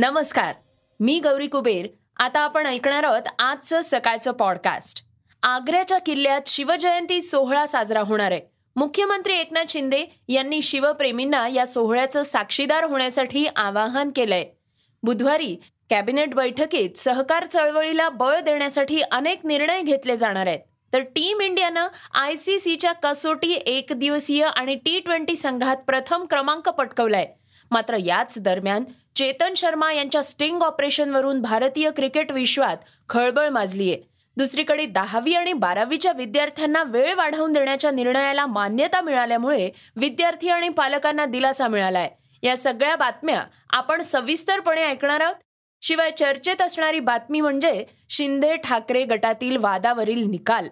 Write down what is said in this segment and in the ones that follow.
नमस्कार मी गौरी कुबेर. आता आपण ऐकणार आहोत आजचं सकाळचं पॉडकास्ट आग्र्याच्या किल्ल्यात शिवजयंती सोहळा साजरा होणार आहे. मुख्यमंत्री एकनाथ शिंदे यांनी शिवप्रेमींना या सोहळ्याचं साक्षीदार होण्यासाठी आवाहन केलंय. बुधवारी कॅबिनेट बैठकीत सहकार चळवळीला बळ देण्यासाठी अनेक निर्णय घेतले जाणार आहेत. तर टीम इंडियानं आय सी सीच्या कसोटी एकदिवसीय आणि टी ट्वेंटी संघात प्रथम क्रमांक पटकवलाय. मात्र याच दरम्यान चेतन शर्मा यांच्या स्टिंग ऑपरेशनवरून भारतीय क्रिकेट विश्वात खळबळ माजलीय. दुसरीकडे दहावी आणि बारावीच्या विद्यार्थ्यांना वेळ वाढवून देण्याच्या निर्णयाला मान्यता मिळाल्यामुळे विद्यार्थी आणि पालकांना दिलासा मिळालाय. या सगळ्या बातम्या आपण सविस्तरपणे ऐकणार आहोत. शिवाय चर्चेत असणारी बातमी म्हणजे शिंदे ठाकरे गटातील वादावरील निकाल.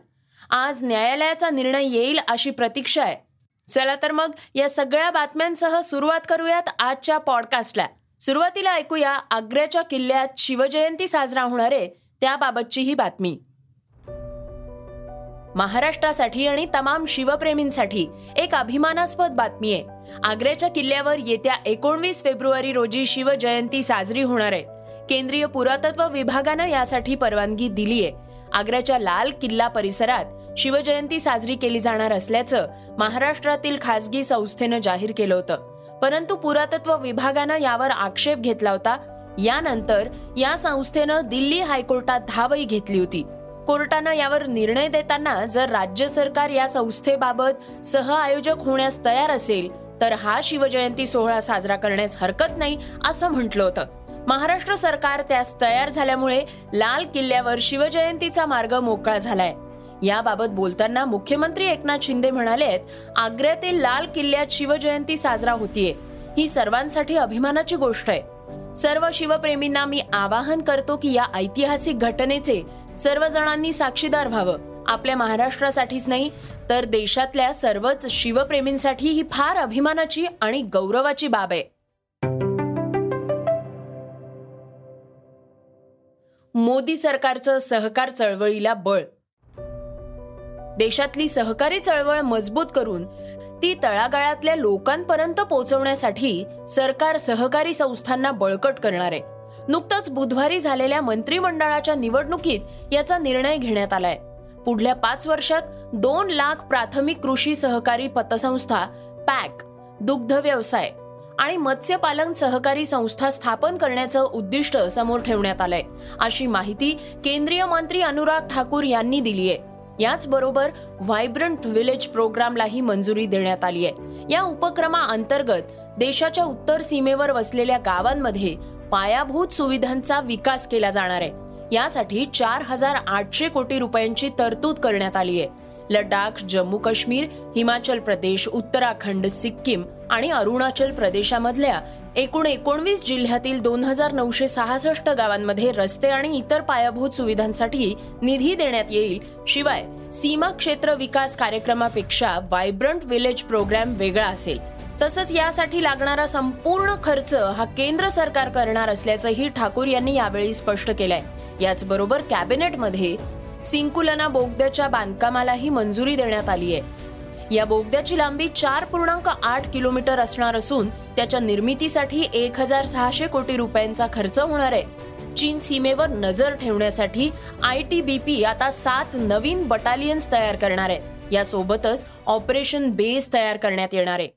आज न्यायालयाचा निर्णय येईल अशी प्रतीक्षा आहे. चला तर मग या सगळ्या बातम्यांसह सुरुवात करूयात आजच्या पॉडकास्टला सुरुवातीला ऐकूया आग्र्याच्या किल्ल्यात शिवजयंती साजरा होणार आहे त्याबाबतची ही बातमी. महाराष्ट्रासाठी आणि तमाम शिवप्रेमींसाठी एक अभिमानास्पद बातमी आहे. आग्र्याच्या किल्ल्यावर येत्या एकोणवीस फेब्रुवारी रोजी शिवजयंती साजरी होणार आहे. केंद्रीय पुरातत्व विभागानं यासाठी परवानगी दिली आहे आग्र्याच्या लाल किल्ला परिसरात शिवजयंती साजरी केली जाणार असल्याचं महाराष्ट्रातील खासगी संस्थेनं जाहीर केलं होतं. परंतु पुरातत्व विभागानं यावर आक्षेप घेतला होता. यानंतर या संस्थेनं दिल्ली हायकोर्टात धावही घेतली होती. कोर्टानं यावर निर्णय देताना जर राज्य सरकार या संस्थेबाबत सह आयोजक होण्यास तयार असेल तर हा शिवजयंती सोहळा साजरा करण्यास हरकत नाही असं म्हटलं होतं. महाराष्ट्र सरकार त्यास तयार झाल्यामुळे लाल किल्ल्यावर शिवजयंतीचा मार्ग मोकळा झालाय. याबाबत बोलताना मुख्यमंत्री एकनाथ शिंदे म्हणाले आग्र्यातील लाल किल्ल्यात शिवजयंती साजरा होतीये. ही सर्वांसाठी अभिमानाची गोष्ट आहे. सर्व शिवप्रेमींना मी आवाहन करतो की या ऐतिहासिक घटनेचे सर्वजणांनी साक्षीदार व्हावं. आपल्या महाराष्ट्रासाठीच नाही तर देशातल्या सर्वच शिवप्रेमींसाठी ही फार अभिमानाची आणि गौरवाची बाब आहे. मोदी सरकारचं सहकार चळवळीला बळ. देशातली सहकारी चळवळ मजबूत करून ती तळागाळातल्या लोकांपर्यंत पोहोचवण्यासाठी सरकार सहकारी संस्थांना बळकट करणार आहे. नुकताच बुधवारी झालेल्या मंत्रिमंडळाच्या निवडणुकीत याचा निर्णय घेण्यात आलाय. पुढल्या पाच वर्षात दोन लाख प्राथमिक कृषी सहकारी पतसंस्था पॅक दुग्ध व्यवसाय आणि मत्स्यपालन सहकारी संस्था स्थापन करण्याचं उद्दिष्ट समोर ठेवण्यात आलंय. अशी माहिती केंद्रीय मंत्री अनुराग ठाकूर यांनी दिली आहे याचबरोबर व्हायब्रंट विलेज प्रोग्रामलाही मंजुरी देण्यात आली आहे या उपक्रमाअंतर्गत देशाच्या उत्तर सीमेवर वसलेल्या गावांमध्ये पायाभूत सुविधांचा विकास केला जाणार आहे. यासाठी चार हजार आठशे कोटी रुपयांची तरतूद करण्यात आली आहे लडाख जम्मू काश्मीर हिमाचल प्रदेश उत्तराखंड सिक्कीम आणि अरुणाचल प्रदेशामधल्या एकूण एकोणवीस जिल्ह्यातील दोन हजार नऊशे सहासष्ट गावांमध्ये रस्ते आणि इतर पायाभूत सुविधांसाठी निधी देण्यात येईल. शिवाय सीमा क्षेत्र विकास कार्यक्रमापेक्षा व्हायब्रंट विलेज प्रोग्राम वेगळा असेल. तसंच यासाठी लागणारा संपूर्ण खर्च हा केंद्र सरकार करणार असल्याचंही ठाकूर यांनी यावेळी स्पष्ट केलंय. याचबरोबर कॅबिनेटमध्ये सिंकुलना बोगद्याच्या बांधकामालाही मंजुरी देण्यात आली आहे. या बोगद्याची लांबी चार पूर्णांक आठ किलोमीटर असणार असून त्याच्या निर्मितीसाठी एक हजार सहाशे कोटी रुपयांचा खर्च होणार आहे. चीन सीमेवर नजर ठेवण्यासाठी आय टी बी पी आता सात नवीन बटालियन्स तयार करणार आहे. यासोबतच ऑपरेशन बेस तयार करण्यात येणार आहे.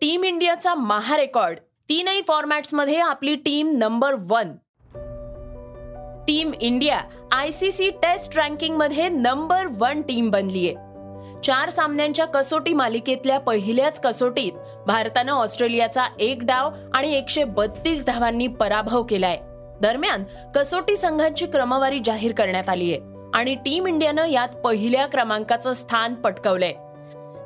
टीम इंडियाचा महारेकॉर्ड. तीनही फॉर्मॅट्समध्ये आपली team number one team India I C C test रँकिंगमध्ये number one team बनलीय चार सामन्यांच्या कसोटी मालिकेतल्या पहिल्याच कसोटीत भारतानं ऑस्ट्रेलियाचा एक डाव आणि एकशे बत्तीस धावांनी पराभव केलाय. दरम्यान कसोटी संघांची क्रमवारी जाहीर करण्यात आली आहे आणि टीम इंडियानं यात पहिल्या क्रमांकाचं स्थान पटकवलंय.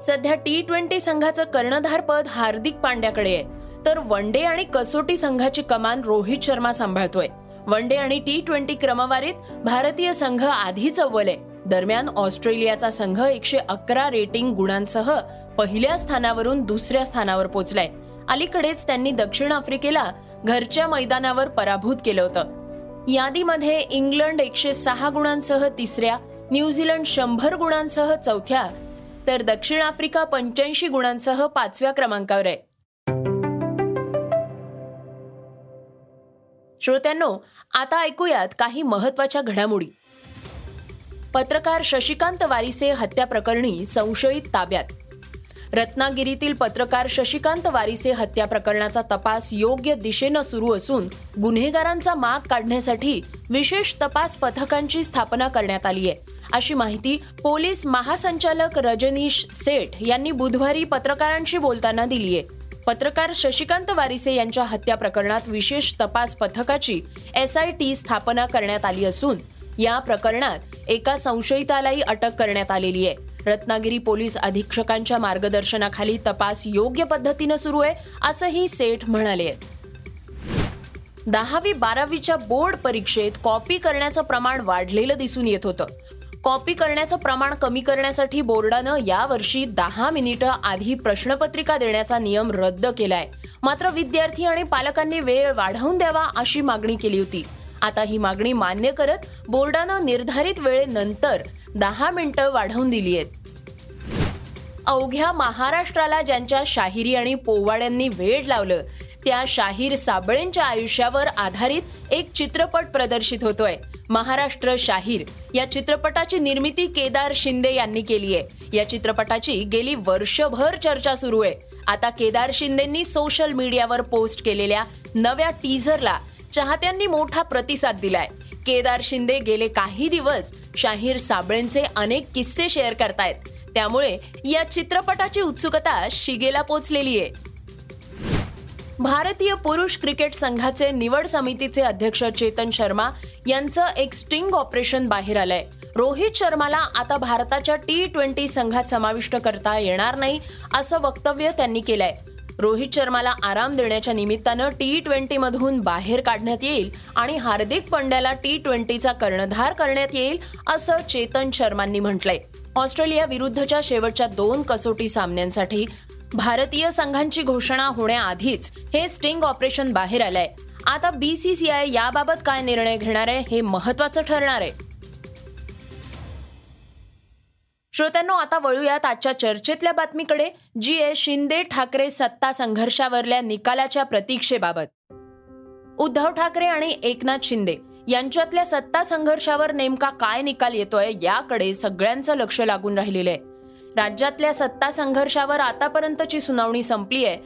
सध्या टी ट्वेंटी संघाचं कर्णधार पद हार्दिक पांड्याकडे आहे. तर वन डे आणि कसोटी संघाची कमान रोहित शर्मा सांभाळतोय. वन डे आणि टी ट्वेंटी क्रमवारीत भारतीय संघ आधीच अव्वल आहे. दरम्यान ऑस्ट्रेलियाचा संघ एकशे अकरा रेटिंग गुणांसह पहिल्या स्थानावरून दुसऱ्या स्थानावर पोहोचलाय अलीकडेच त्यांनी दक्षिण आफ्रिकेला घरच्या मैदानावर पराभूत केलं होतं. यादीमध्ये इंग्लंड एकशे सहा गुणांसह तिसऱ्या न्यूझीलंड शंभर गुणांसह चौथ्या तर दक्षिण आफ्रिका पंच्याऐंशी गुणांसह पाचव्या क्रमांकावर आहे. श्रोत्यांनो आता ऐकूयात काही महत्त्वाच्या घडामोडी. पत्रकार शशिकांत वारिसे हत्या प्रकरणी संशयित ताब्यात. रत्नागिरीतील पत्रकार शशिकांत वारिसे हत्या प्रकरणाचा तपास योग्य दिशेनं सुरू असून गुन्हेगारांचा माग काढण्यासाठी विशेष तपास पथकांची स्थापना करण्यात आली आहे. अशी माहिती पोलीस महासंचालक रजनीश सेठ यांनी बुधवारी पत्रकारांशी बोलताना दिली आहे. पत्रकार शशिकांत वारिसे यांच्या हत्या प्रकरणात विशेष तपास पथकाची एसआयटी स्थापना करण्यात आली असून या प्रकरणात एका संशयितालाही अटक करण्यात आलेली आहे. रत्नागिरी पोलीस अधीक्षकांच्या मार्गदर्शनाखाली तपास योग्य पद्धतीनं सुरू आहे असंही सेठ म्हणाले दहावी बारावीच्या बोर्ड परीक्षेत कॉपी करण्याचं प्रमाण वाढलेलं दिसून येत होतं. कॉपी करण्याचं प्रमाण कमी करण्यासाठी बोर्डानं यावर्षी दहा मिनिटं आधी प्रश्नपत्रिका देण्याचा नियम रद्द केलाय. मात्र विद्यार्थी आणि पालकांनी वेळ वाढवून द्यावा अशी मागणी केली होती. आता ही मागणी मान्य करत बोर्डानं निर्धारित वेळेनंतर दहा मिनिटं वाढवून दिली आहेत. अवघ्या महाराष्ट्राला ज्यांच्या शाहिरी आणि पोवाड्यांनी वेळ लावलं त्या शाहीर साबळेंच्या आयुष्यावर आधारित एक चित्रपट प्रदर्शित होतोय. महाराष्ट्र शाहीर. या चित्रपटाची निर्मिती केदार शिंदे यांनी केली आहे. या चित्रपटाची गेली वर्षभर चर्चा सुरू आहे. आता केदार शिंदेंनी सोशल मीडियावर पोस्ट केलेल्या नव्या टीझरला चाहत्यांनी मोठा प्रतिसाद दिलाय. केदार शिंदे गेले काही दिवस शाहीर साबळेंचे अनेक किस्से शेअर करतायत. त्यामुळे या चित्रपटाची उत्सुकता शिगेला पोचलेली आहे. भारतीय पुरुष क्रिकेट संघाचे निवड समितीचे अध्यक्ष चेतन शर्मा यांचं एक स्टिंग ऑपरेशन बाहेर आलंय. रोहित शर्माला आता भारताच्या टी ट्वेंटी संघात समाविष्ट करता येणार नाही असं वक्तव्य त्यांनी केलंय. रोहित शर्माला आराम देण्याच्या निमित्तानं टी ट्वेंटी मधून बाहेर काढण्यात येईल आणि हार्दिक पंड्याला टी ट्वेंटीचा कर्णधार करण्यात येईल असं चेतन शर्मांनी म्हटलंय. ऑस्ट्रेलिया विरुद्धच्या शेवटच्या दोन कसोटी सामन्यांसाठी भारतीय संघांची घोषणा होण्याआधीच हे स्टिंग ऑपरेशन बाहेर आलंय. आता बीसीसीआय याबाबत काय निर्णय घेणार आहे हे महत्वाचं ठरणार आहे. श्रोत्यांनो आता वळूयात आजच्या चर्चेतल्या बातमीकडे जी आहे शिंदे ठाकरे सत्ता संघर्षावरल्या निकालाच्या प्रतीक्षेबाबत. उद्धव ठाकरे आणि एकनाथ शिंदे यांच्यातल्या सत्ता संघर्षावर नेमका काय निकाल येतोय याकडे सगळ्यांचं लक्ष लागून राहिलेलं आहे. राज्यातल्या सत्ता संघर्षावर आतापर्यंतची सुनावणी संपली आहे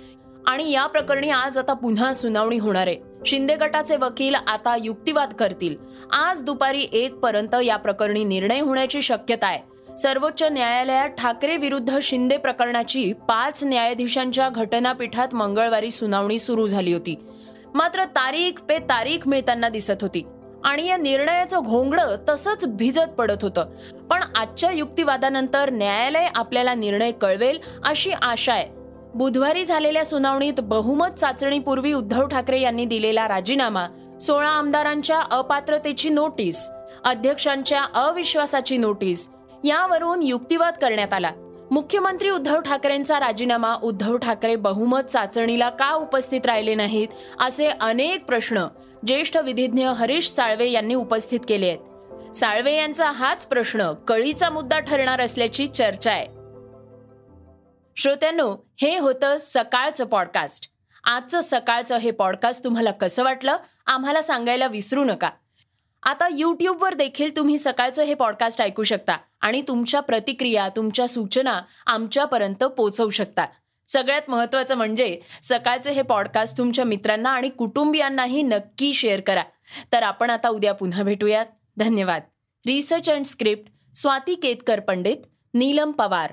आणि या प्रकरणी आज आता पुन्हा सुनावणी होणार आहे. शिंदे गटाचे वकील आता युक्तिवाद करतील. आज दुपारी एक पर्यंत या प्रकरणी निर्णय होण्याची शक्यता आहे. सर्वोच्च न्यायालयात ठाकरे विरुद्ध शिंदे प्रकरणाची पाच न्यायाधीशांच्या घटनापीठात मंगळवारी सुनावणी सुरू झाली होती. मात्र तारीख पे तारीख मिळताना दिसत होती. आणि या निर्णयाचं घोंगडं तसंच भिजत पडत होतं. पण आजच्या युक्तिवादानंतर न्यायालय आपल्याला निर्णय कळवेल अशी आशा आहे. बुधवारी झालेल्या सुनावणीत बहुमत चाचणीपूर्वी उद्धव ठाकरे यांनी दिलेला राजीनामा सोळा आमदारांच्या अपात्रतेची नोटीस अध्यक्षांच्या अविश्वासाची नोटीस यावरून युक्तिवाद करण्यात आला. मुख्यमंत्री उद्धव ठाकरेंचा राजीनामा उद्धव ठाकरे बहुमत चाचणीला का उपस्थित राहिले नाहीत असे अनेक प्रश्न ज्येष्ठ विधिज्ञ हरीश साळवे यांनी उपस्थित केले आहेत. साळवे यांचा हाच प्रश्न कळीचा मुद्दा ठरणार असल्याची चर्चा आहे. श्रोत्यांनो हे होतं सकाळचं पॉडकास्ट आजचं सकाळचं हे पॉडकास्ट तुम्हाला कसं वाटलं आम्हाला सांगायला विसरू नका. आता यूट्यूबवर देखील तुम्ही सकाळचं हे पॉडकास्ट ऐकू शकता आणि तुमच्या प्रतिक्रिया तुमच्या सूचना आमच्यापर्यंत पोचवू शकता. सगळ्यात महत्वाचं म्हणजे सकाळचं हे पॉडकास्ट तुमच्या मित्रांना आणि कुटुंबियांनाही नक्की शेअर करा. तर आपण आता उद्या पुन्हा भेटूयात. धन्यवाद. Research and script Swati Ketkar Pandit Neelam Pawar.